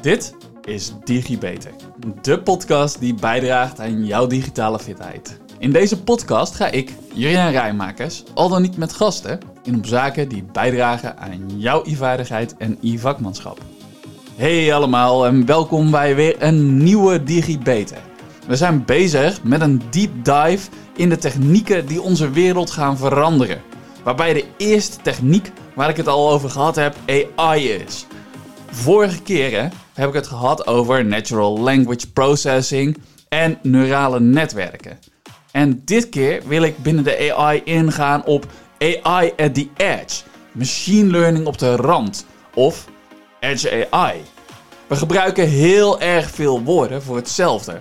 Dit is DigiBeter, de podcast die bijdraagt aan jouw digitale fitheid. In deze podcast ga ik, Jurjen Rijmakers, al dan niet met gasten, in op zaken die bijdragen aan jouw e-vaardigheid en e-vakmanschap. Hey allemaal en welkom bij weer een nieuwe DigiBeter. We zijn bezig met een deep dive in de technieken die onze wereld gaan veranderen. Waarbij de eerste techniek waar ik het al over gehad heb AI is. Vorige keren heb ik het gehad over natural language processing en neurale netwerken. En dit keer wil ik binnen de AI ingaan op AI at the edge, machine learning op de rand of edge AI. We gebruiken heel erg veel woorden voor hetzelfde.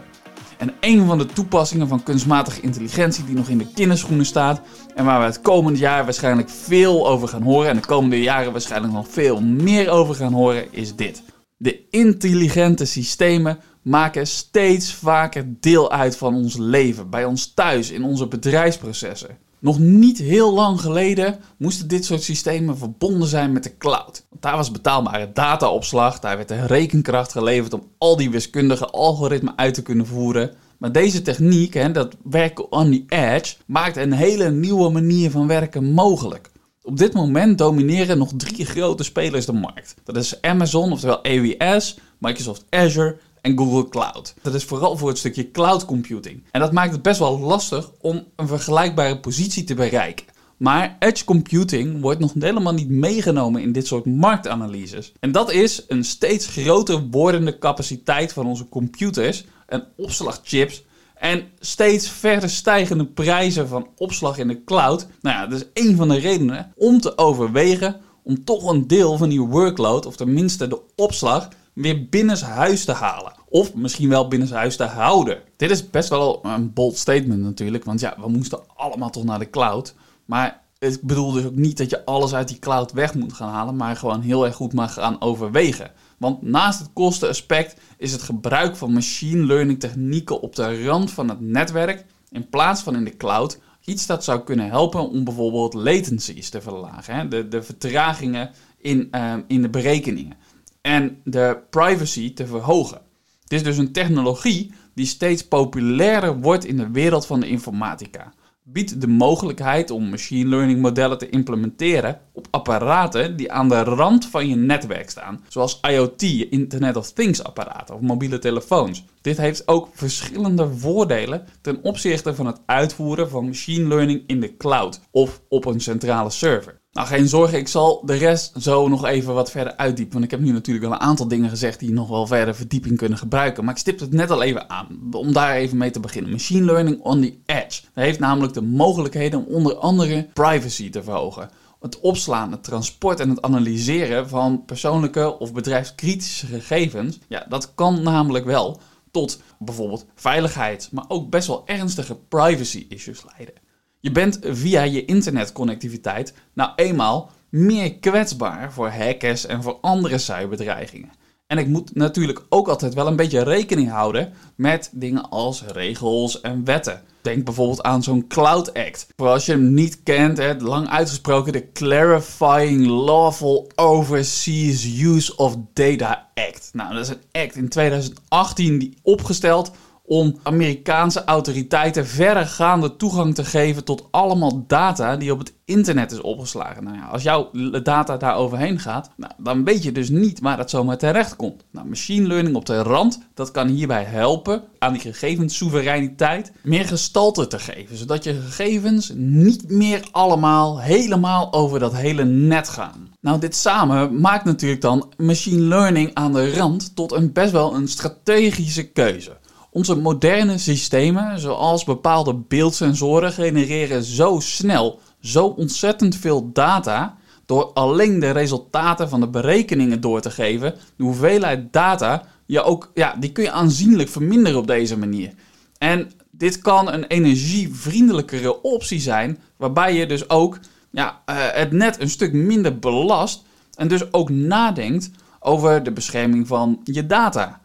En een van de toepassingen van kunstmatige intelligentie die nog in de kinderschoenen staat en waar we het komende jaar waarschijnlijk veel over gaan horen en de komende jaren waarschijnlijk nog veel meer over gaan horen, is dit. De intelligente systemen maken steeds vaker deel uit van ons leven, bij ons thuis, in onze bedrijfsprocessen. Nog niet heel lang geleden moesten dit soort systemen verbonden zijn met de cloud. Want daar was betaalbare dataopslag, daar werd de rekenkracht geleverd om al die wiskundige algoritmen uit te kunnen voeren. Maar deze techniek, hè, dat werken on the edge, maakt een hele nieuwe manier van werken mogelijk. Op dit moment domineren nog drie grote spelers de markt. Dat is Amazon, oftewel AWS, Microsoft Azure Google Cloud. Dat is vooral voor het stukje cloud computing. En dat maakt het best wel lastig om een vergelijkbare positie te bereiken. Maar edge computing wordt nog helemaal niet meegenomen in dit soort marktanalyses. En dat is een steeds groter wordende capaciteit van onze computers en opslagchips en steeds verder stijgende prijzen van opslag in de cloud. Nou ja, dat is een van de redenen om te overwegen om toch een deel van die workload, of tenminste de opslag, weer binnenshuis te halen. Of misschien wel binnenshuis te houden. Dit is best wel een bold statement natuurlijk, want ja, we moesten allemaal toch naar de cloud. Maar ik bedoel dus ook niet dat je alles uit die cloud weg moet gaan halen, maar gewoon heel erg goed mag gaan overwegen. Want naast het kostenaspect is het gebruik van machine learning technieken op de rand van het netwerk in plaats van in de cloud iets dat zou kunnen helpen om bijvoorbeeld latencies te verlagen. Hè? De, de vertragingen in, uh, in de berekeningen. En de privacy te verhogen. Het is dus een technologie die steeds populairder wordt in de wereld van de informatica biedt de mogelijkheid om machine learning modellen te implementeren op apparaten die aan de rand van je netwerk staan, zoals IoT, Internet of Things apparaten of mobiele telefoons. Dit heeft ook verschillende voordelen ten opzichte van het uitvoeren van machine learning in de cloud of op een centrale server. Nou, geen zorgen, ik zal de rest zo nog even wat verder uitdiepen. Want ik heb nu natuurlijk al een aantal dingen gezegd die nog wel verder verdieping kunnen gebruiken. Maar ik stip het net al even aan, om daar even mee te beginnen. Machine learning on the edge. Dat heeft namelijk de mogelijkheden om onder andere privacy te verhogen. Het opslaan, het transport en het analyseren van persoonlijke of bedrijfskritische gegevens. Ja, dat kan namelijk wel tot bijvoorbeeld veiligheid, maar ook best wel ernstige privacy issues leiden. Je bent via je internetconnectiviteit nou eenmaal meer kwetsbaar voor hackers en voor andere cyberdreigingen. En ik moet natuurlijk ook altijd wel een beetje rekening houden met dingen als regels en wetten. Denk bijvoorbeeld aan zo'n Cloud Act. Voor als je hem niet kent, lang uitgesproken de Clarifying Lawful Overseas Use of Data Act. Nou, dat is een act in 2018 die opgesteld om Amerikaanse autoriteiten verregaande toegang te geven tot allemaal data die op het internet is opgeslagen. Nou ja, als jouw data daar overheen gaat, nou, dan weet je dus niet waar dat zomaar terecht komt. Nou, machine learning op de rand, dat kan hierbij helpen aan die gegevenssoevereiniteit meer gestalte te geven, zodat je gegevens niet meer allemaal helemaal over dat hele net gaan. Nou, dit samen maakt natuurlijk dan machine learning aan de rand tot een best wel een strategische keuze. Onze moderne systemen, zoals bepaalde beeldsensoren, genereren zo snel zo ontzettend veel data door alleen de resultaten van de berekeningen door te geven. De hoeveelheid data, je ook, ja, die kun je aanzienlijk verminderen op deze manier. En dit kan een energievriendelijkere optie zijn, waarbij je dus ook ja, uh, het net een stuk minder belast en dus ook nadenkt over de bescherming van je data.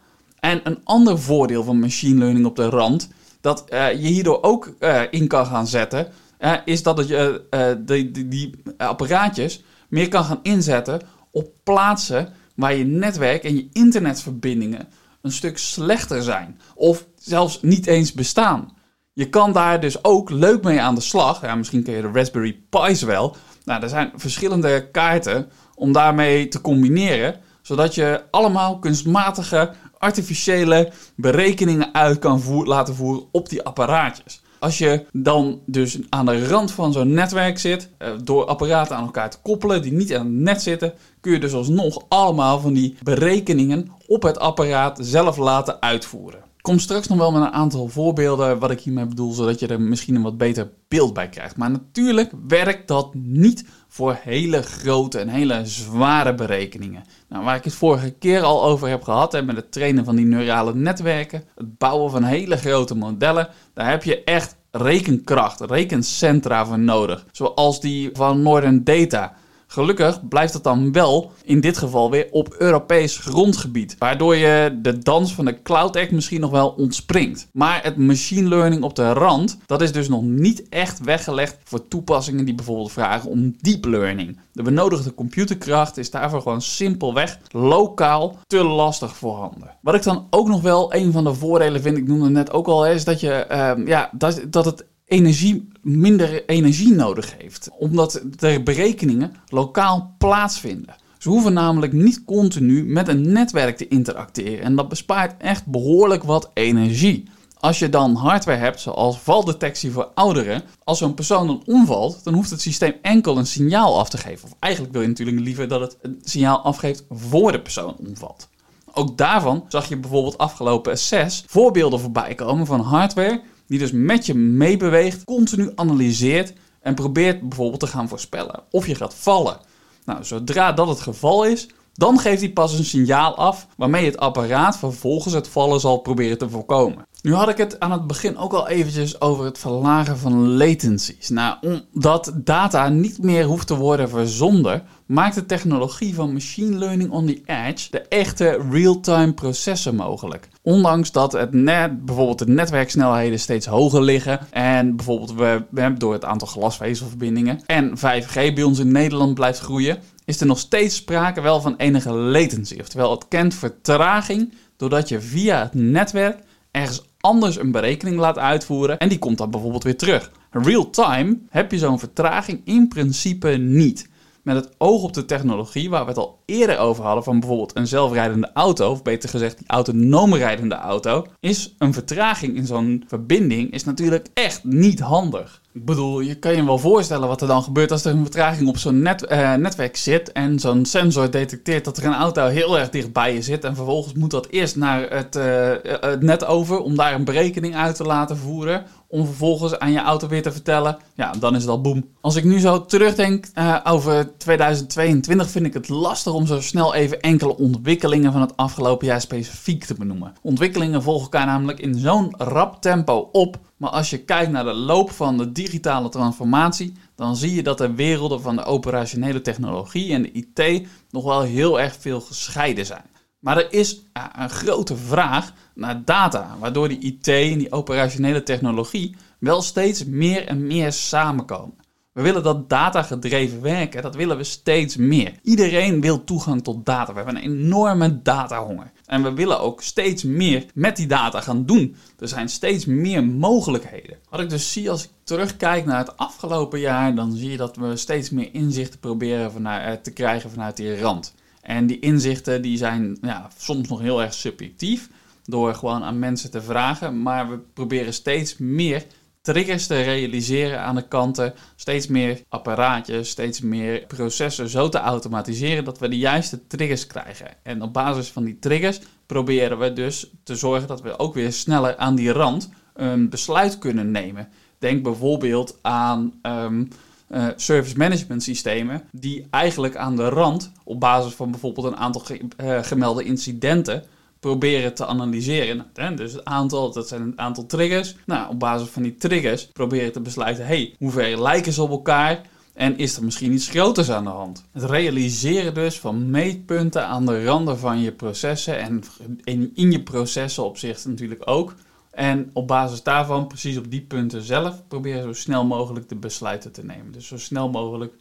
En een ander voordeel van machine learning op de rand, dat uh, je hierdoor ook uh, in kan gaan zetten, uh, is dat je die, die, die, apparaatjes meer kan gaan inzetten op plaatsen waar je netwerk en je internetverbindingen een stuk slechter zijn. Of zelfs niet eens bestaan. Je kan daar dus ook leuk mee aan de slag. Ja, misschien ken je de Raspberry Pi's wel. Nou, er zijn verschillende kaarten om daarmee te combineren. Zodat je allemaal kunstmatige, artificiële berekeningen uit kan laten voeren op die apparaatjes. Als je dan dus aan de rand van zo'n netwerk zit, eh, door apparaten aan elkaar te koppelen die niet aan het net zitten, kun je dus alsnog allemaal van die berekeningen op het apparaat zelf laten uitvoeren. Ik kom straks nog wel met een aantal voorbeelden wat ik hiermee bedoel, zodat je er misschien een wat beter beeld bij krijgt. Maar natuurlijk werkt dat niet voor hele grote en hele zware berekeningen. Nou, waar ik het vorige keer al over heb gehad, hè, met het trainen van die neurale netwerken, het bouwen van hele grote modellen, daar heb je echt rekenkracht, rekencentra voor nodig. Zoals die van Northern Data. Gelukkig blijft het dan wel in dit geval weer op Europees grondgebied. Waardoor je de dans van de Cloud Act misschien nog wel ontspringt. Maar het machine learning op de rand, dat is dus nog niet echt weggelegd voor toepassingen die bijvoorbeeld vragen om deep learning. De benodigde computerkracht is daarvoor gewoon simpelweg lokaal te lastig voorhanden. Wat ik dan ook nog wel een van de voordelen vind, ik noemde het net ook al, is dat je uh, ja, dat, dat het energie, minder energie nodig heeft. Omdat de berekeningen lokaal plaatsvinden. Ze hoeven namelijk niet continu met een netwerk te interacteren. En dat bespaart echt behoorlijk wat energie. Als je dan hardware hebt, zoals valdetectie voor ouderen, als zo'n persoon dan omvalt, dan hoeft het systeem enkel een signaal af te geven. Of eigenlijk wil je natuurlijk liever dat het een signaal afgeeft voor de persoon omvalt. Ook daarvan zag je bijvoorbeeld afgelopen 6 voorbeelden voorbij komen van hardware die dus met je meebeweegt, continu analyseert en probeert bijvoorbeeld te gaan voorspellen of je gaat vallen. Nou, zodra dat het geval is, dan geeft hij pas een signaal af waarmee het apparaat vervolgens het vallen zal proberen te voorkomen. Nu had ik het aan het begin ook al eventjes over het verlagen van latencies. Nou, omdat data niet meer hoeft te worden verzonden, maakt de technologie van machine learning on the edge de echte real-time processen mogelijk. Ondanks dat het net, bijvoorbeeld de netwerksnelheden steeds hoger liggen en bijvoorbeeld we, we door het aantal glasvezelverbindingen en 5G bij ons in Nederland blijft groeien, is er nog steeds sprake wel van enige latency. Oftewel, het kent vertraging doordat je via het netwerk ergens anders een berekening laat uitvoeren en die komt dan bijvoorbeeld weer terug. Real time heb je zo'n vertraging in principe niet met het oog op de technologie, waar we het al eerder over hadden, van bijvoorbeeld een zelfrijdende auto, of beter gezegd die autonoom rijdende auto, is een vertraging in zo'n verbinding is natuurlijk echt niet handig. Ik bedoel, je kan je wel voorstellen wat er dan gebeurt als er een vertraging op zo'n net, uh, netwerk zit en zo'n sensor detecteert dat er een auto heel erg dichtbij je zit en vervolgens moet dat eerst naar het, uh, het net over om daar een berekening uit te laten voeren om vervolgens aan je auto weer te vertellen, ja, dan is al boem. Als ik nu zo terugdenk over 2022, vind ik het lastig om zo snel even enkele ontwikkelingen van het afgelopen jaar specifiek te benoemen. Ontwikkelingen volgen elkaar namelijk in zo'n rap tempo op, maar als je kijkt naar de loop van de digitale transformatie, dan zie je dat de werelden van de operationele technologie en de IT nog wel heel erg veel gescheiden zijn. Maar er is een grote vraag naar data, waardoor die IT en die operationele technologie wel steeds meer en meer samenkomen. We willen dat data gedreven werken, dat willen we steeds meer. Iedereen wil toegang tot data. We hebben een enorme datahonger. En we willen ook steeds meer met die data gaan doen. Er zijn steeds meer mogelijkheden. Wat ik dus zie als ik terugkijk naar het afgelopen jaar, dan zie je dat we steeds meer inzichten proberen eh, te krijgen vanuit die rand. En die inzichten die zijn ja, soms nog heel erg subjectief door gewoon aan mensen te vragen. Maar we proberen steeds meer triggers te realiseren aan de kanten. Steeds meer apparaatjes, steeds meer processen zo te automatiseren dat we de juiste triggers krijgen. En op basis van die triggers proberen we dus te zorgen dat we ook weer sneller aan die rand een besluit kunnen nemen. Denk bijvoorbeeld aan um, uh, service management systemen die eigenlijk aan de rand op basis van bijvoorbeeld een aantal uh, gemelde incidenten proberen te analyseren. Dus het aantal, dat zijn een aantal triggers. Nou, op basis van die triggers proberen te besluiten, hey, hoe ver lijken ze op elkaar? En is er misschien iets groters aan de hand? Het realiseren dus van meetpunten aan de randen van je processen en in, je processen op zich natuurlijk ook. En op basis daarvan, precies op die punten zelf, proberen zo snel mogelijk de besluiten te nemen. Dus zo snel mogelijk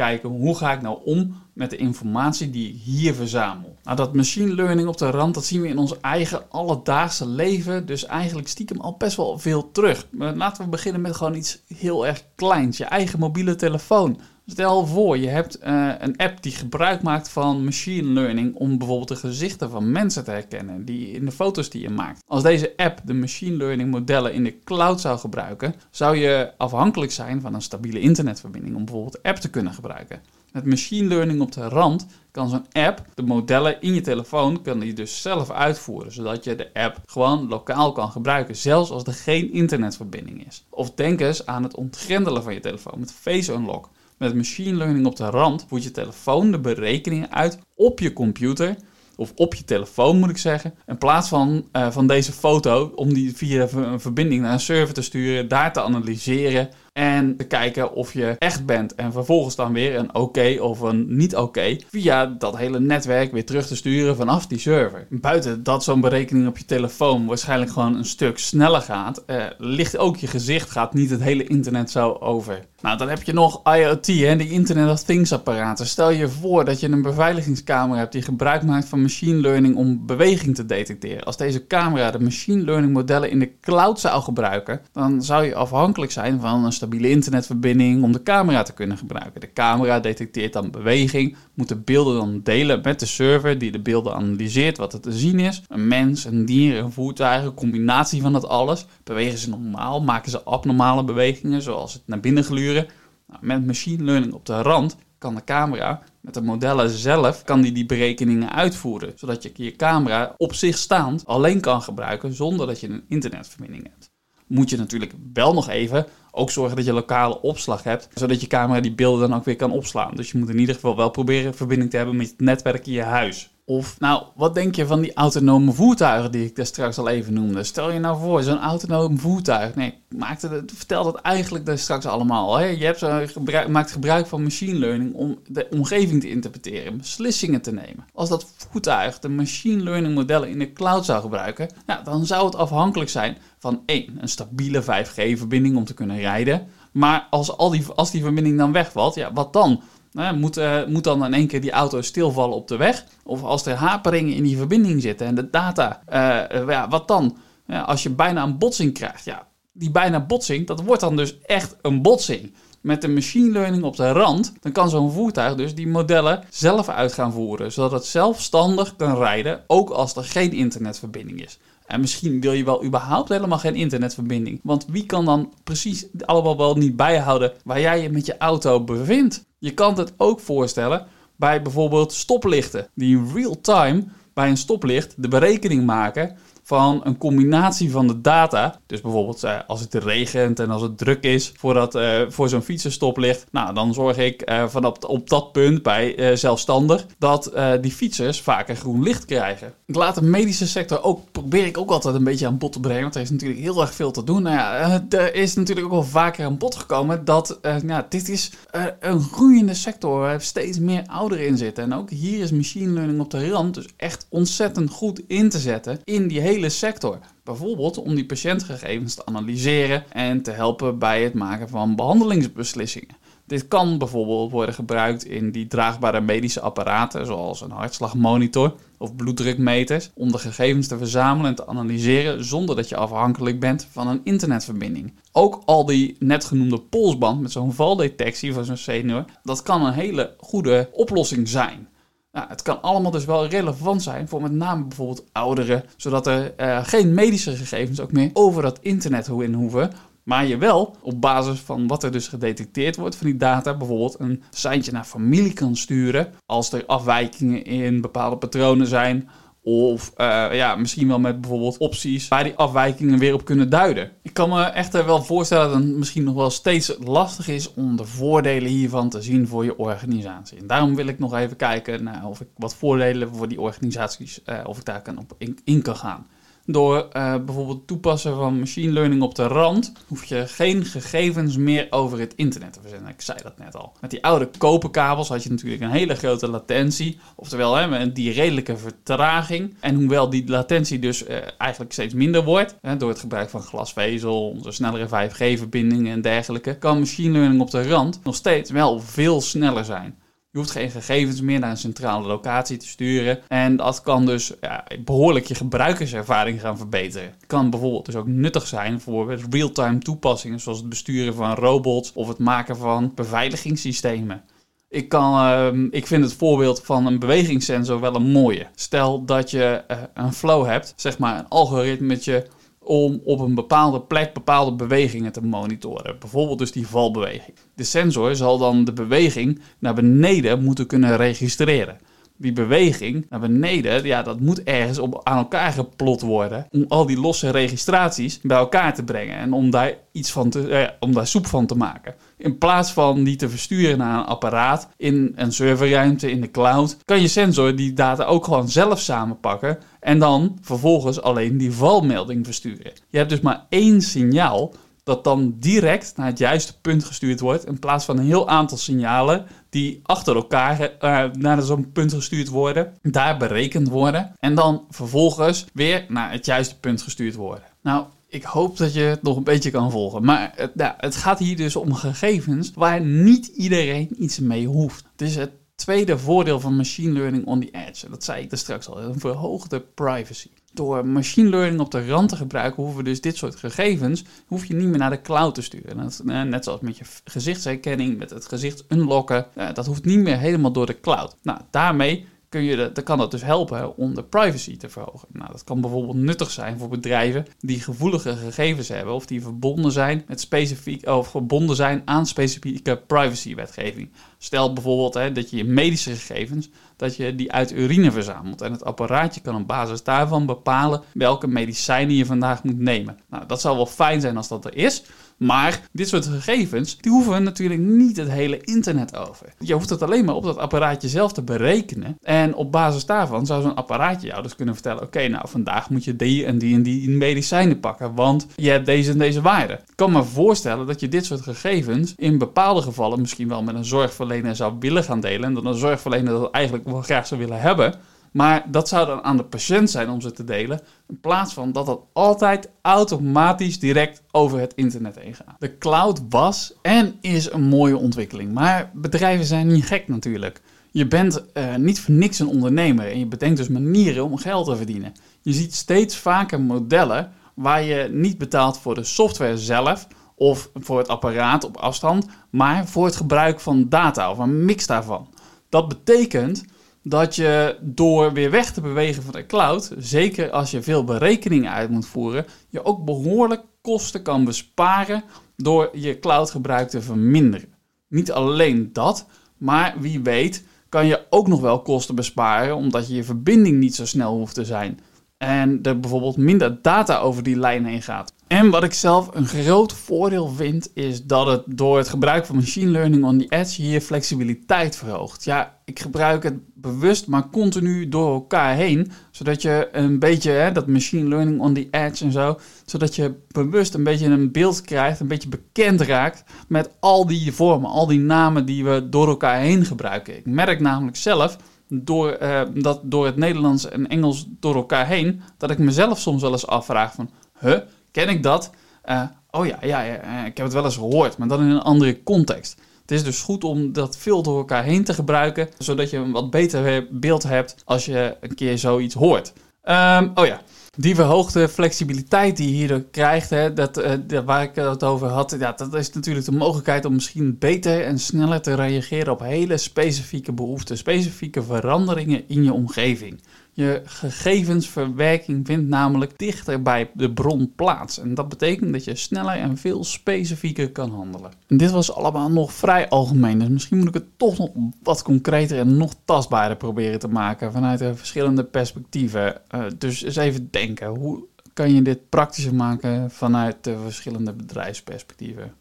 kijken hoe ga ik nou om met de informatie die ik hier verzamel. Nou, dat machine learning op de rand, dat zien we in ons eigen alledaagse leven, dus eigenlijk stiekem al best wel veel terug. Maar laten we beginnen met gewoon iets heel erg kleins, je eigen mobiele telefoon. Stel voor, je hebt uh, een app die gebruik maakt van machine learning om bijvoorbeeld de gezichten van mensen te herkennen die in de foto's die je maakt. Als deze app de machine learning modellen in de cloud zou gebruiken, zou je afhankelijk zijn van een stabiele internetverbinding om bijvoorbeeld de app te kunnen gebruiken. Met machine learning op de rand kan zo'n app de modellen in je telefoon kan die dus zelf uitvoeren, zodat je de app gewoon lokaal kan gebruiken, zelfs als er geen internetverbinding is. Of denk eens aan het ontgrendelen van je telefoon met Face Unlock. Met machine learning op de rand voert je telefoon de berekeningen uit op je computer of op je telefoon moet ik zeggen, in plaats van, uh, van deze foto om die via een verbinding naar een server te sturen, daar te analyseren en te kijken of je echt bent. En vervolgens dan weer een oké of een niet oké via dat hele netwerk weer terug te sturen vanaf die server. Buiten dat zo'n berekening op je telefoon waarschijnlijk gewoon een stuk sneller gaat, uh, ligt ook je gezicht, gaat niet het hele internet zo over. Nou, dan heb je nog IoT, hè, die Internet of Things apparaten. Stel je voor dat je een beveiligingscamera hebt die gebruik maakt van machine learning om beweging te detecteren. Als deze camera de machine learning modellen in de cloud zou gebruiken, dan zou je afhankelijk zijn van een stabiele internetverbinding om de camera te kunnen gebruiken. De camera detecteert dan beweging, moet de beelden dan delen met de server die de beelden analyseert wat er te zien is. Een mens, een dier, een voertuig, een combinatie van dat alles. Bewegen ze normaal, maken ze abnormale bewegingen zoals het naar binnen gluren. Nou, met machine learning op de rand kan de camera met de modellen zelf kan die, die berekeningen uitvoeren. Zodat je je camera op zich staand alleen kan gebruiken zonder dat je een internetverbinding hebt moet je natuurlijk wel nog even ook zorgen dat je lokale opslag hebt, zodat je camera die beelden dan ook weer kan opslaan. Dus je moet in ieder geval wel proberen verbinding te hebben met het netwerk in je huis. Of, nou, wat denk je van die autonome voertuigen die ik daar straks al even noemde? Stel je nou voor, zo'n autonoom voertuig. Nee, maakte het, vertel dat eigenlijk daar straks allemaal. Hè? Je hebt maakt gebruik van machine learning om de omgeving te interpreteren, beslissingen te nemen. Als dat voertuig de machine learning modellen in de cloud zou gebruiken, dan zou het afhankelijk zijn van één, een stabiele 5G-verbinding om te kunnen rijden. Maar als, al die, als die verbinding dan wegvalt, ja, wat dan? Nou, moet, uh, moet dan in één keer die auto stilvallen op de weg? Of als er haperingen in die verbinding zitten en de data, uh, ja, wat dan? Ja, als je bijna een botsing krijgt, ja, die bijna botsing, dat wordt dan dus echt een botsing. Met de machine learning op de rand, dan kan zo'n voertuig dus die modellen zelf uit gaan voeren, zodat het zelfstandig kan rijden, ook als er geen internetverbinding is. En misschien wil je wel überhaupt helemaal geen internetverbinding. Want wie kan dan precies allemaal wel niet bijhouden waar jij je met je auto bevindt? Je kan het ook voorstellen bij bijvoorbeeld stoplichten, die in real time bij een stoplicht de berekening maken van een combinatie van de data. Dus bijvoorbeeld uh, als het regent en als het druk is voordat, uh, voor zo'n fietsenstoplicht. Nou, dan zorg ik uh, vanaf op dat punt bij zelfstandig dat die fietsers vaker groen licht krijgen. Ik laat de medische sector ook, probeer ik ook altijd een beetje aan bod te brengen. Want er is natuurlijk heel erg veel te doen. Nou ja, er is natuurlijk ook wel vaker aan bod gekomen dat nou, dit is een groeiende sector waar steeds meer ouderen in zitten. En ook hier is machine learning op de rand dus echt ontzettend goed in te zetten in die hele sector. Bijvoorbeeld om die patiëntgegevens te analyseren en te helpen bij het maken van behandelingsbeslissingen. Dit kan bijvoorbeeld worden gebruikt in die draagbare medische apparaten, zoals een hartslagmonitor of bloeddrukmeters, om de gegevens te verzamelen en te analyseren zonder dat je afhankelijk bent van een internetverbinding. Ook al die net genoemde polsband met zo'n valdetectie van zo'n senior, dat kan een hele goede oplossing zijn. Nou, het kan allemaal dus wel relevant zijn voor met name bijvoorbeeld ouderen, zodat er uh, geen medische gegevens ook meer over dat internet in hoeven, maar je wel op basis van wat er dus gedetecteerd wordt van die data, bijvoorbeeld een seintje naar familie kan sturen als er afwijkingen in bepaalde patronen zijn of uh, ja, misschien wel met bijvoorbeeld opties waar die afwijkingen weer op kunnen duiden. Ik kan me echter wel voorstellen dat het misschien nog wel steeds lastig is om de voordelen hiervan te zien voor je organisatie. En daarom wil ik nog even kijken of ik wat voordelen voor die organisaties, uh, of ik daar kan op in kan gaan. Door uh, bijvoorbeeld toepassen van machine learning op de rand, hoef je geen gegevens meer over het internet te verzenden. Ik zei dat net al. Met die oude koperkabels had je natuurlijk een hele grote latentie, oftewel hè, die redelijke vertraging. En hoewel die latentie dus uh, eigenlijk steeds minder wordt, hè, door het gebruik van glasvezel, onze snellere 5G-verbindingen en dergelijke, kan machine learning op de rand nog steeds wel veel sneller zijn. Je hoeft geen gegevens meer naar een centrale locatie te sturen. En dat kan dus ja, behoorlijk je gebruikerservaring gaan verbeteren. Kan bijvoorbeeld dus ook nuttig zijn voor real-time toepassingen, zoals het besturen van robots of het maken van beveiligingssystemen. Ik, kan, uh, ik vind het voorbeeld van een bewegingssensor wel een mooie. Stel dat je uh, een flow hebt, zeg maar een algoritmetje om op een bepaalde plek bepaalde bewegingen te monitoren. Bijvoorbeeld dus die valbeweging. De sensor zal dan de beweging naar beneden moeten kunnen registreren. Die beweging naar beneden, ja, dat moet ergens op, aan elkaar geplot worden. Om al die losse registraties bij elkaar te brengen. En om daar iets van te, eh, om daar soep van te maken. In plaats van die te versturen naar een apparaat in een serverruimte in de cloud, kan je sensor die data ook gewoon zelf samenpakken en dan vervolgens alleen die valmelding versturen. Je hebt dus maar één signaal dat dan direct naar het juiste punt gestuurd wordt, in plaats van een heel aantal signalen die achter elkaar uh, naar zo'n punt gestuurd worden, daar berekend worden en dan vervolgens weer naar het juiste punt gestuurd worden. Nou, ik hoop dat je het nog een beetje kan volgen. Maar het, nou, het gaat hier dus om gegevens waar niet iedereen iets mee hoeft. Is het tweede voordeel van machine learning on the edge. Dat zei ik er straks al. Een verhoogde privacy. Door machine learning op de rand te gebruiken, hoeven we dus dit soort gegevens, hoef je niet meer naar de cloud te sturen. Eh, net zoals met je gezichtsherkenning, met het gezicht unlocken, eh, dat hoeft niet meer helemaal door de cloud. Nou, daarmee kun je de, dan kan dat dus helpen om de privacy te verhogen. Nou, dat kan bijvoorbeeld nuttig zijn voor bedrijven die gevoelige gegevens hebben of die verbonden zijn met specifiek of verbonden zijn aan specifieke privacywetgeving. Stel bijvoorbeeld hè, dat je je medische gegevens dat je die uit urine verzamelt en het apparaatje kan op basis daarvan bepalen welke medicijnen je vandaag moet nemen. Nou, dat zou wel fijn zijn als dat er is. Maar dit soort gegevens, die hoeven natuurlijk niet het hele internet over. Je hoeft het alleen maar op dat apparaatje zelf te berekenen. En op basis daarvan zou zo'n apparaatje jou dus kunnen vertellen: oké, nou vandaag moet je die en die en die medicijnen pakken, want je hebt deze en deze waarde. Ik kan me voorstellen dat je dit soort gegevens in bepaalde gevallen misschien wel met een zorgverlener zou willen gaan delen. En dat een zorgverlener dat eigenlijk wel graag zou willen hebben. Maar dat zou dan aan de patiënt zijn om ze te delen, in plaats van dat dat altijd automatisch direct over het internet heen gaat. De cloud was en is een mooie ontwikkeling, maar bedrijven zijn niet gek natuurlijk. Je bent uh, niet voor niks een ondernemer en je bedenkt dus manieren om geld te verdienen. Je ziet steeds vaker modellen waar je niet betaalt voor de software zelf of voor het apparaat op afstand, maar voor het gebruik van data of een mix daarvan. Dat betekent dat je door weer weg te bewegen van de cloud, zeker als je veel berekeningen uit moet voeren, je ook behoorlijk kosten kan besparen door je cloudgebruik te verminderen. Niet alleen dat, maar wie weet kan je ook nog wel kosten besparen omdat je je verbinding niet zo snel hoeft te zijn en er bijvoorbeeld minder data over die lijn heen gaat. En wat ik zelf een groot voordeel vind, is dat het door het gebruik van machine learning on the edge je flexibiliteit verhoogt. Ja, ik gebruik het bewust, maar continu door elkaar heen, zodat je een beetje hè, dat machine learning on the edge en zo, zodat je bewust een beetje een beeld krijgt, een beetje bekend raakt met al die vormen, al die namen die we door elkaar heen gebruiken. Ik merk namelijk zelf door, uh, dat door het Nederlands en Engels door elkaar heen, dat ik mezelf soms wel eens afvraag van, huh, ken ik dat? Uh, oh ja, ja, eh, ik heb het wel eens gehoord, maar dan in een andere context. Het is dus goed om dat veel door elkaar heen te gebruiken, zodat je een wat beter beeld hebt als je een keer zoiets hoort. Um, oh ja, die verhoogde flexibiliteit die je hierdoor krijgt, hè, dat, uh, waar ik het over had, ja, dat is natuurlijk de mogelijkheid om misschien beter en sneller te reageren op hele specifieke behoeften, specifieke veranderingen in je omgeving. Je gegevensverwerking vindt namelijk dichter bij de bron plaats. En dat betekent dat je sneller en veel specifieker kan handelen. En dit was allemaal nog vrij algemeen. Dus misschien moet ik het toch nog wat concreter en nog tastbaarder proberen te maken vanuit de verschillende perspectieven. Uh, dus eens even denken. Hoe kan je dit praktischer maken vanuit de verschillende bedrijfsperspectieven?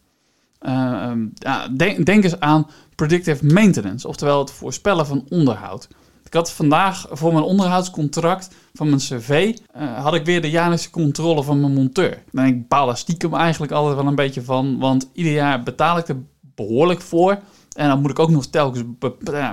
Uh, ja, denk, denk eens aan predictive maintenance, oftewel het voorspellen van onderhoud. Ik had vandaag voor mijn onderhoudscontract van mijn cv, uh, had ik weer de jaarlijkse controle van mijn monteur. En ik baal er eigenlijk altijd wel een beetje van, want ieder jaar betaal ik er behoorlijk voor. En dan moet ik ook nog telkens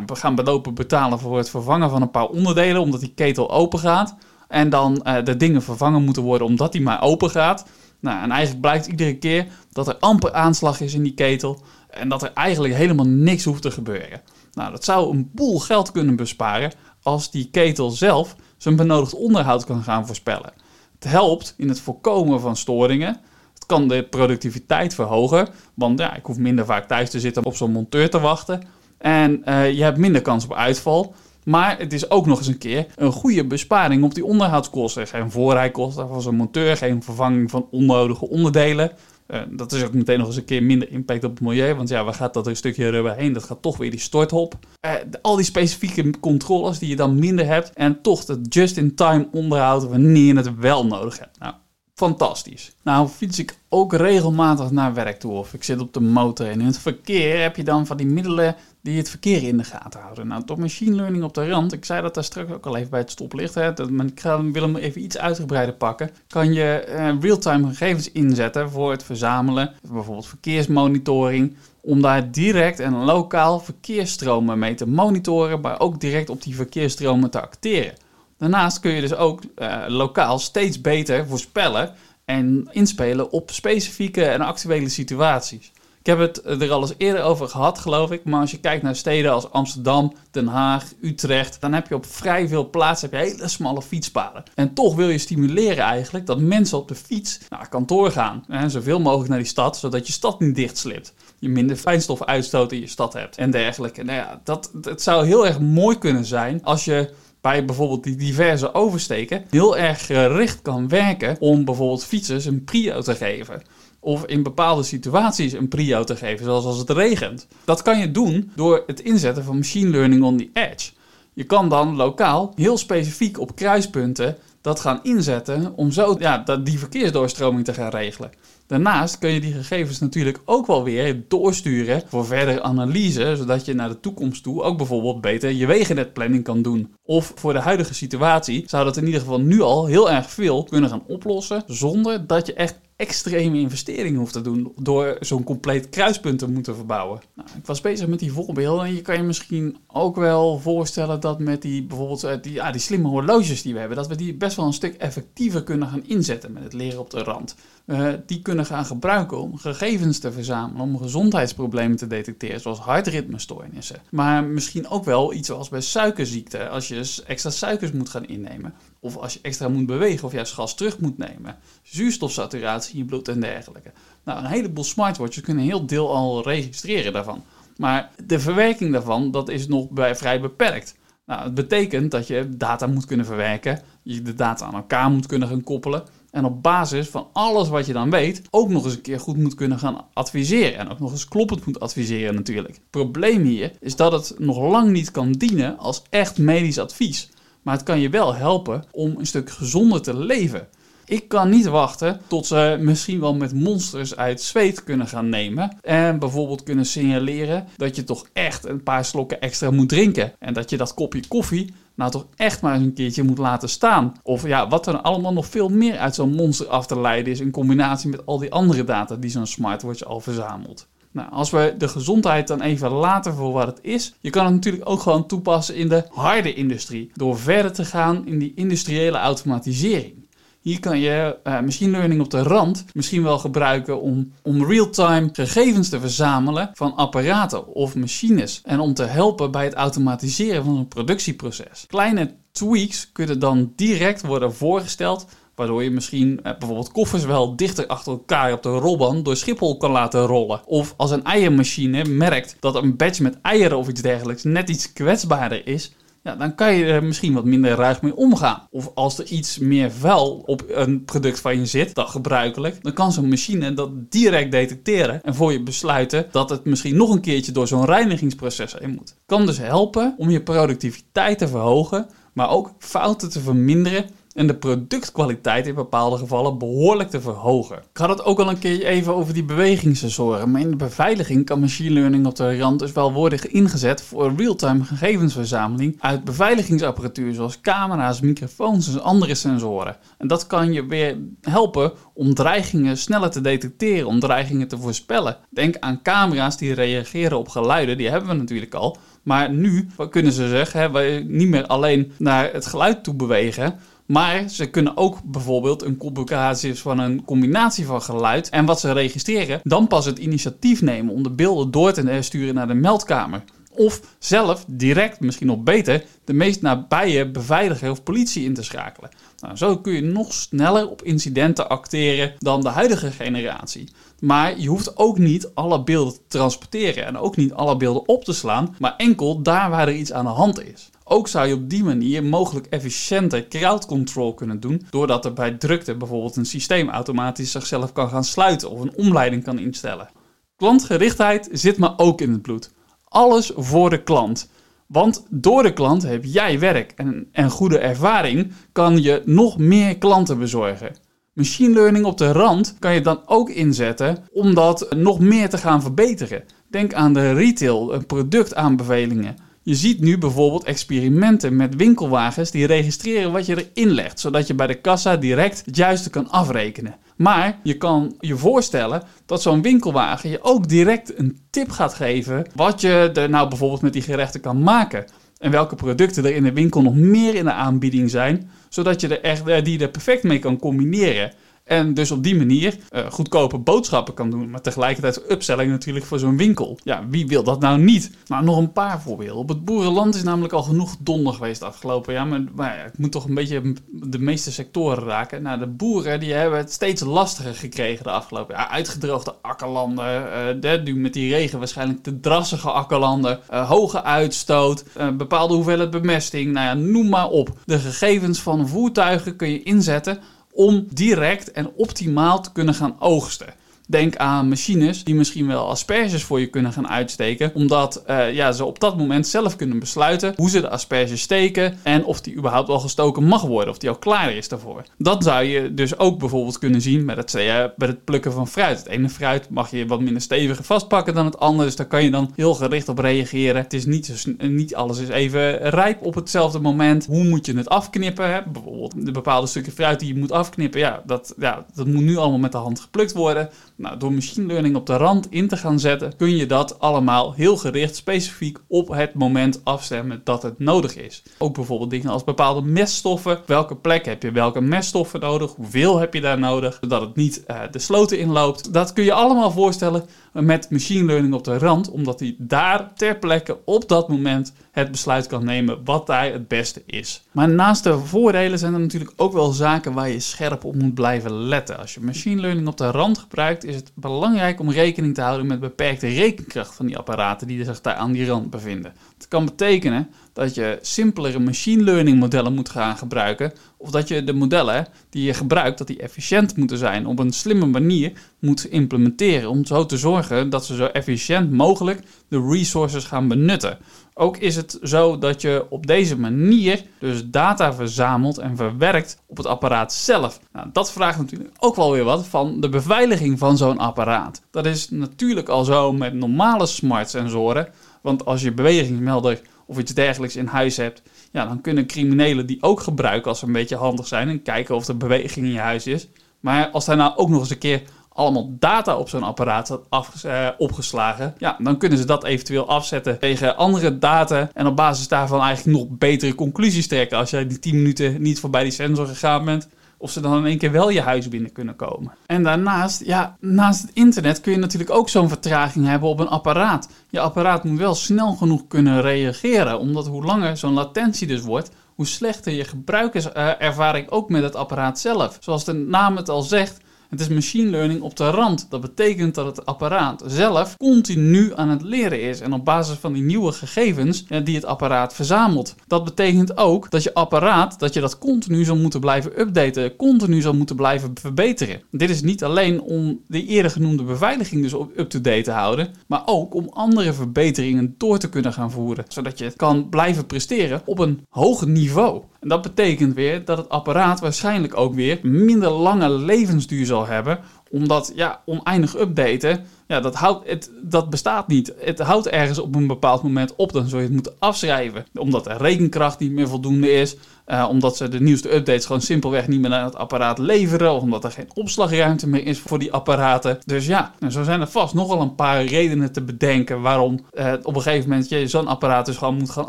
gaan belopen betalen voor het vervangen van een paar onderdelen, omdat die ketel open gaat. En dan uh, de dingen vervangen moeten worden omdat die maar open gaat. Nou, en eigenlijk blijkt iedere keer dat er amper aanslag is in die ketel. En dat er eigenlijk helemaal niks hoeft te gebeuren. Nou, dat zou een boel geld kunnen besparen als die ketel zelf zijn benodigd onderhoud kan gaan voorspellen. Het helpt in het voorkomen van storingen. Het kan de productiviteit verhogen, want ja, ik hoef minder vaak thuis te zitten op zo'n monteur te wachten. En uh, je hebt minder kans op uitval. Maar het is ook nog eens een keer een goede besparing op die onderhoudskosten. Geen voorrijkosten van zo'n monteur, geen vervanging van onnodige onderdelen. Uh, dat is ook meteen nog eens een keer minder impact op het milieu. Want ja, waar gaat dat een stukje rubber heen? Dat gaat toch weer die storthop. Uh, al die specifieke controles die je dan minder hebt. En toch het just-in-time onderhoud wanneer je het wel nodig hebt. Nou, fantastisch. Nou fiets ik ook regelmatig naar werk toe of ik zit op de motor. En in het verkeer heb je dan van die middelen die het verkeer in de gaten houden. Nou, door machine learning op de rand, ik zei dat daar straks ook al even bij het stoplicht, hè, dat, ik wil hem even iets uitgebreider pakken, kan je uh, real-time gegevens inzetten voor het verzamelen, bijvoorbeeld verkeersmonitoring, om daar direct en lokaal verkeersstromen mee te monitoren, maar ook direct op die verkeersstromen te acteren. Daarnaast kun je dus ook uh, lokaal steeds beter voorspellen en inspelen op specifieke en actuele situaties. Ik heb het er al eens eerder over gehad, geloof ik. Maar als je kijkt naar steden als Amsterdam, Den Haag, Utrecht, dan heb je op vrij veel plaatsen heb je hele smalle fietspaden. En toch wil je stimuleren eigenlijk dat mensen op de fiets naar kantoor gaan. Zoveel mogelijk naar die stad, zodat je stad niet dichtslipt. Je minder fijnstof uitstoot in je stad hebt en dergelijke. Nou ja, dat, zou heel erg mooi kunnen zijn als je bij bijvoorbeeld die diverse oversteken heel erg gericht kan werken om bijvoorbeeld fietsers een prio te geven of in bepaalde situaties een prio te geven, zoals als het regent. Dat kan je doen door het inzetten van machine learning on the edge. Je kan dan lokaal heel specifiek op kruispunten dat gaan inzetten om zo ja, die verkeersdoorstroming te gaan regelen. Daarnaast kun je die gegevens natuurlijk ook wel weer doorsturen voor verdere analyse, zodat je naar de toekomst toe ook bijvoorbeeld beter je wegennetplanning kan doen. Of voor de huidige situatie zou dat in ieder geval nu al heel erg veel kunnen gaan oplossen, zonder dat je echt extreme investeringen hoeft te doen door zo'n compleet kruispunt te moeten verbouwen. Nou, ik was bezig met die voorbeelden en je kan je misschien ook wel voorstellen dat met die bijvoorbeeld eh, die, ja, die slimme horloges die we hebben, dat we die best wel een stuk effectiever kunnen gaan inzetten met het leren op de rand. Uh, die kunnen gaan gebruiken om gegevens te verzamelen, om gezondheidsproblemen te detecteren, zoals hartritmestoornissen. Maar misschien ook wel iets zoals bij suikerziekte, als je extra suikers moet gaan innemen. Of als je extra moet bewegen of juist gas terug moet nemen. Zuurstofsaturatie in je bloed en dergelijke. Nou, een heleboel smartwatches kunnen een heel deel al registreren daarvan. Maar de verwerking daarvan, dat is nog bij vrij beperkt. Nou, het betekent dat je data moet kunnen verwerken, je de data aan elkaar moet kunnen gaan koppelen. En op basis van alles wat je dan weet, ook nog eens een keer goed moet kunnen gaan adviseren. En ook nog eens kloppend moet adviseren natuurlijk. Het probleem hier is dat het nog lang niet kan dienen als echt medisch advies. Maar het kan je wel helpen om een stuk gezonder te leven. Ik kan niet wachten tot ze misschien wel met monsters uit zweet kunnen gaan nemen. En bijvoorbeeld kunnen signaleren dat je toch echt een paar slokken extra moet drinken. En dat je dat kopje koffie nou toch echt maar eens een keertje moet laten staan. Of ja, wat er allemaal nog veel meer uit zo'n monster af te leiden is in combinatie met al die andere data die zo'n smartwatch al verzamelt. Nou, als we de gezondheid dan even laten voor wat het is, je kan het natuurlijk ook gewoon toepassen in de harde industrie. Door verder te gaan in die industriële automatisering. Hier kan je uh, machine learning op de rand misschien wel gebruiken om, om real-time gegevens te verzamelen van apparaten of machines. En om te helpen bij het automatiseren van een productieproces. Kleine tweaks kunnen dan direct worden voorgesteld Waardoor je misschien eh, bijvoorbeeld koffers wel dichter achter elkaar op de rolband door Schiphol kan laten rollen. Of als een eiermachine merkt dat een batch met eieren of iets dergelijks net iets kwetsbaarder is, ja, dan kan je er misschien wat minder ruig mee omgaan. Of als er iets meer vuil op een product van je zit, dan gebruikelijk, dan kan zo'n machine dat direct detecteren en voor je besluiten dat het misschien nog een keertje door zo'n reinigingsproces heen moet. Kan dus helpen om je productiviteit te verhogen, maar ook fouten te verminderen en de productkwaliteit in bepaalde gevallen behoorlijk te verhogen. Ik had het ook al een keer even over die bewegingssensoren, maar in de beveiliging kan machine learning op de rand dus wel worden ingezet voor real-time gegevensverzameling uit beveiligingsapparatuur zoals camera's, microfoons en andere sensoren. En dat kan je weer helpen om dreigingen sneller te detecteren, om dreigingen te voorspellen. Denk aan camera's die reageren op geluiden, die hebben we natuurlijk al. Maar nu kunnen ze zeggen, we niet meer alleen naar het geluid toe bewegen, maar ze kunnen ook bijvoorbeeld een combinatie van een combinatie van geluid en wat ze registreren, dan pas het initiatief nemen om de beelden door te sturen naar de meldkamer. Of zelf direct, misschien nog beter, de meest nabije beveiliger of politie in te schakelen. Nou, zo kun je nog sneller op incidenten acteren dan de huidige generatie. Maar je hoeft ook niet alle beelden te transporteren en ook niet alle beelden op te slaan, maar enkel daar waar er iets aan de hand is. Ook zou je op die manier mogelijk efficiënter crowd control kunnen doen, doordat er bij drukte bijvoorbeeld een systeem automatisch zichzelf kan gaan sluiten of een omleiding kan instellen. Klantgerichtheid zit me ook in het bloed. Alles voor de klant. Want door de klant heb jij werk en, en goede ervaring kan je nog meer klanten bezorgen. Machine learning op de rand kan je dan ook inzetten om dat nog meer te gaan verbeteren. Denk aan de retail, en productaanbevelingen. Je ziet nu bijvoorbeeld experimenten met winkelwagens die registreren wat je erin legt, zodat je bij de kassa direct het juiste kan afrekenen. Maar je kan je voorstellen dat zo'n winkelwagen je ook direct een tip gaat geven wat je er nou bijvoorbeeld met die gerechten kan maken. En welke producten er in de winkel nog meer in de aanbieding zijn, zodat je er echt, eh, die er perfect mee kan combineren. En dus op die manier uh, goedkope boodschappen kan doen. Maar tegelijkertijd upselling natuurlijk voor zo'n winkel. Ja, wie wil dat nou niet? Nou, nog een paar voorbeelden. Op het boerenland is namelijk al genoeg donder geweest afgelopen jaar. Maar, maar ja, ik moet toch een beetje de meeste sectoren raken. Nou, de boeren die hebben het steeds lastiger gekregen de afgelopen jaar. Uitgedroogde akkerlanden. Uh, nu met die regen waarschijnlijk te drassige akkerlanden. Uh, hoge uitstoot. bepaalde hoeveelheid bemesting. Nou ja, noem maar op. De gegevens van voertuigen kun je inzetten om direct en optimaal te kunnen gaan oogsten. Denk aan machines die misschien wel asperges voor je kunnen gaan uitsteken, omdat uh, ja, ze op dat moment zelf kunnen besluiten hoe ze de asperges steken en of die überhaupt al gestoken mag worden, of die al klaar is daarvoor. Dat zou je dus ook bijvoorbeeld kunnen zien met het, bij het plukken van fruit. Het ene fruit mag je wat minder stevig vastpakken dan het andere, dus daar kan je dan heel gericht op reageren. Het is niet, niet alles is even rijp op hetzelfde moment. Hoe moet je het afknippen? Hè? Bijvoorbeeld de bepaalde stukken fruit die je moet afknippen, ja dat, ja, dat moet nu allemaal met de hand geplukt worden. Nou, door machine learning op de rand in te gaan zetten, kun je dat allemaal heel gericht, specifiek op het moment afstemmen dat het nodig is. Ook bijvoorbeeld dingen als bepaalde meststoffen. Welke plek heb je welke meststoffen nodig? Hoeveel heb je daar nodig? Zodat het niet uh, de sloten inloopt. Dat kun je allemaal voorstellen met machine learning op de rand, omdat hij daar ter plekke op dat moment het besluit kan nemen wat daar het beste is. Maar naast de voordelen zijn er natuurlijk ook wel zaken waar je scherp op moet blijven letten. Als je machine learning op de rand gebruikt, is het belangrijk om rekening te houden met beperkte rekenkracht van die apparaten die zich daar aan die rand bevinden. Het kan betekenen dat je simpelere machine learning modellen moet gaan gebruiken. Of dat je de modellen die je gebruikt, dat die efficiënt moeten zijn. Op een slimme manier moet implementeren. Om zo te zorgen dat ze zo efficiënt mogelijk de resources gaan benutten. Ook is het zo dat je op deze manier dus data verzamelt en verwerkt op het apparaat zelf. Nou, dat vraagt natuurlijk ook wel weer wat van de beveiliging van zo'n apparaat. Dat is natuurlijk al zo met normale smart sensoren. Want als je bewegingsmelder of iets dergelijks in huis hebt, ja, dan kunnen criminelen die ook gebruiken als ze een beetje handig zijn en kijken of er beweging in je huis is. Maar als daar nou ook nog eens een keer allemaal data op zo'n apparaat staat eh, opgeslagen, ja, dan kunnen ze dat eventueel afzetten tegen andere data en op basis daarvan eigenlijk nog betere conclusies trekken. Als jij die 10 minuten niet voorbij die sensor gegaan bent, of ze dan in één keer wel je huis binnen kunnen komen. En daarnaast, ja, naast het internet kun je natuurlijk ook zo'n vertraging hebben op een apparaat. Je apparaat moet wel snel genoeg kunnen reageren, omdat hoe langer zo'n latentie dus wordt, hoe slechter je gebruikerservaring ook met het apparaat zelf. Zoals de naam het al zegt, het is machine learning op de rand. Dat betekent dat het apparaat zelf continu aan het leren is. En op basis van die nieuwe gegevens die het apparaat verzamelt. Dat betekent ook dat je apparaat, dat je dat continu zal moeten blijven updaten. Continu zal moeten blijven verbeteren. Dit is niet alleen om de eerder genoemde beveiliging dus up-to-date te houden. Maar ook om andere verbeteringen door te kunnen gaan voeren. Zodat je kan blijven presteren op een hoog niveau. Dat betekent weer dat het apparaat waarschijnlijk ook weer minder lange levensduur zal hebben, omdat ja, oneindig updaten, ja, dat, houdt, het, dat bestaat niet. Het houdt ergens op een bepaald moment op, dan zul je het moeten afschrijven, omdat de rekenkracht niet meer voldoende is. Uh, omdat ze de nieuwste updates gewoon simpelweg niet meer naar het apparaat leveren. Of omdat er geen opslagruimte meer is voor die apparaten. Dus ja, en zo zijn er vast nogal een paar redenen te bedenken waarom uh, op een gegeven moment je zo'n apparaat dus gewoon moet gaan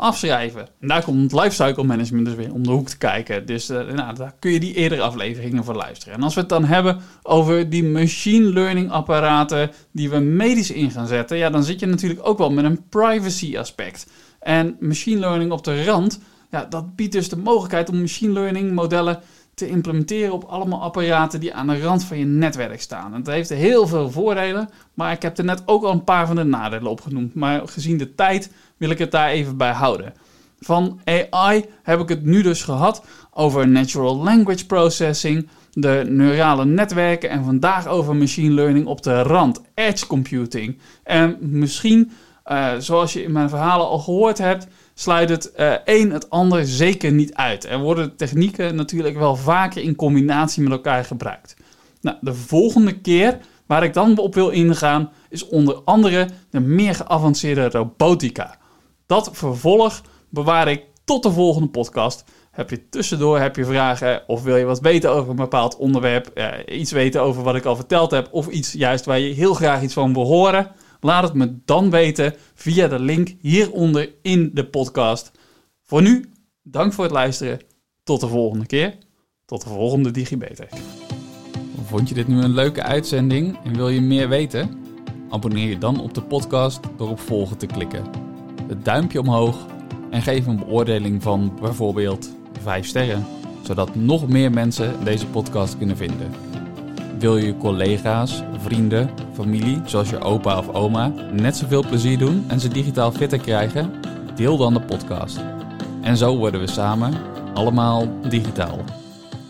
afschrijven. En daar komt het lifecycle management dus weer om de hoek te kijken. Dus uh, nou, daar kun je die eerdere afleveringen voor luisteren. En als we het dan hebben over die machine learning apparaten die we medisch in gaan zetten. Ja, dan zit je natuurlijk ook wel met een privacy aspect. En machine learning op de rand ja, dat biedt dus de mogelijkheid om machine learning modellen te implementeren op allemaal apparaten die aan de rand van je netwerk staan. En dat heeft heel veel voordelen, maar ik heb er net ook al een paar van de nadelen opgenoemd. Maar gezien de tijd wil ik het daar even bij houden. Van AI heb ik het nu dus gehad over natural language processing, de neurale netwerken en vandaag over machine learning op de rand, edge computing. En misschien, uh, zoals je in mijn verhalen al gehoord hebt, sluit het uh, een het ander zeker niet uit. Er worden technieken natuurlijk wel vaker in combinatie met elkaar gebruikt. Nou, de volgende keer waar ik dan op wil ingaan is onder andere de meer geavanceerde robotica. Dat vervolg bewaar ik tot de volgende podcast. Heb je tussendoor heb je vragen of wil je wat weten over een bepaald onderwerp, uh, iets weten over wat ik al verteld heb of iets juist waar je heel graag iets van wil horen? Laat het me dan weten via de link hieronder in de podcast. Voor nu, dank voor het luisteren. Tot de volgende keer. Tot de volgende DigiBeter. Vond je dit nu een leuke uitzending en wil je meer weten? Abonneer je dan op de podcast door op volgen te klikken. Het duimpje omhoog en geef een beoordeling van bijvoorbeeld 5 sterren, zodat nog meer mensen deze podcast kunnen vinden. Wil je je collega's, vrienden, familie, zoals je opa of oma, net zoveel plezier doen en ze digitaal fitter krijgen? Deel dan de podcast. En zo worden we samen allemaal digitaal.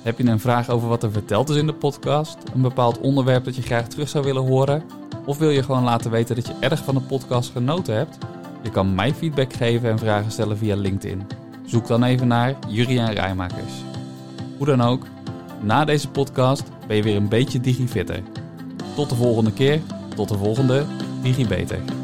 Heb je een vraag over wat er verteld is in de podcast? Een bepaald onderwerp dat je graag terug zou willen horen? Of wil je gewoon laten weten dat je erg van de podcast genoten hebt? Je kan mij feedback geven en vragen stellen via LinkedIn. Zoek dan even naar Juriaan Rijmakers. Hoe dan ook, na deze podcast ben je weer een beetje digifitter. Tot de volgende keer, tot de volgende DigiBeter.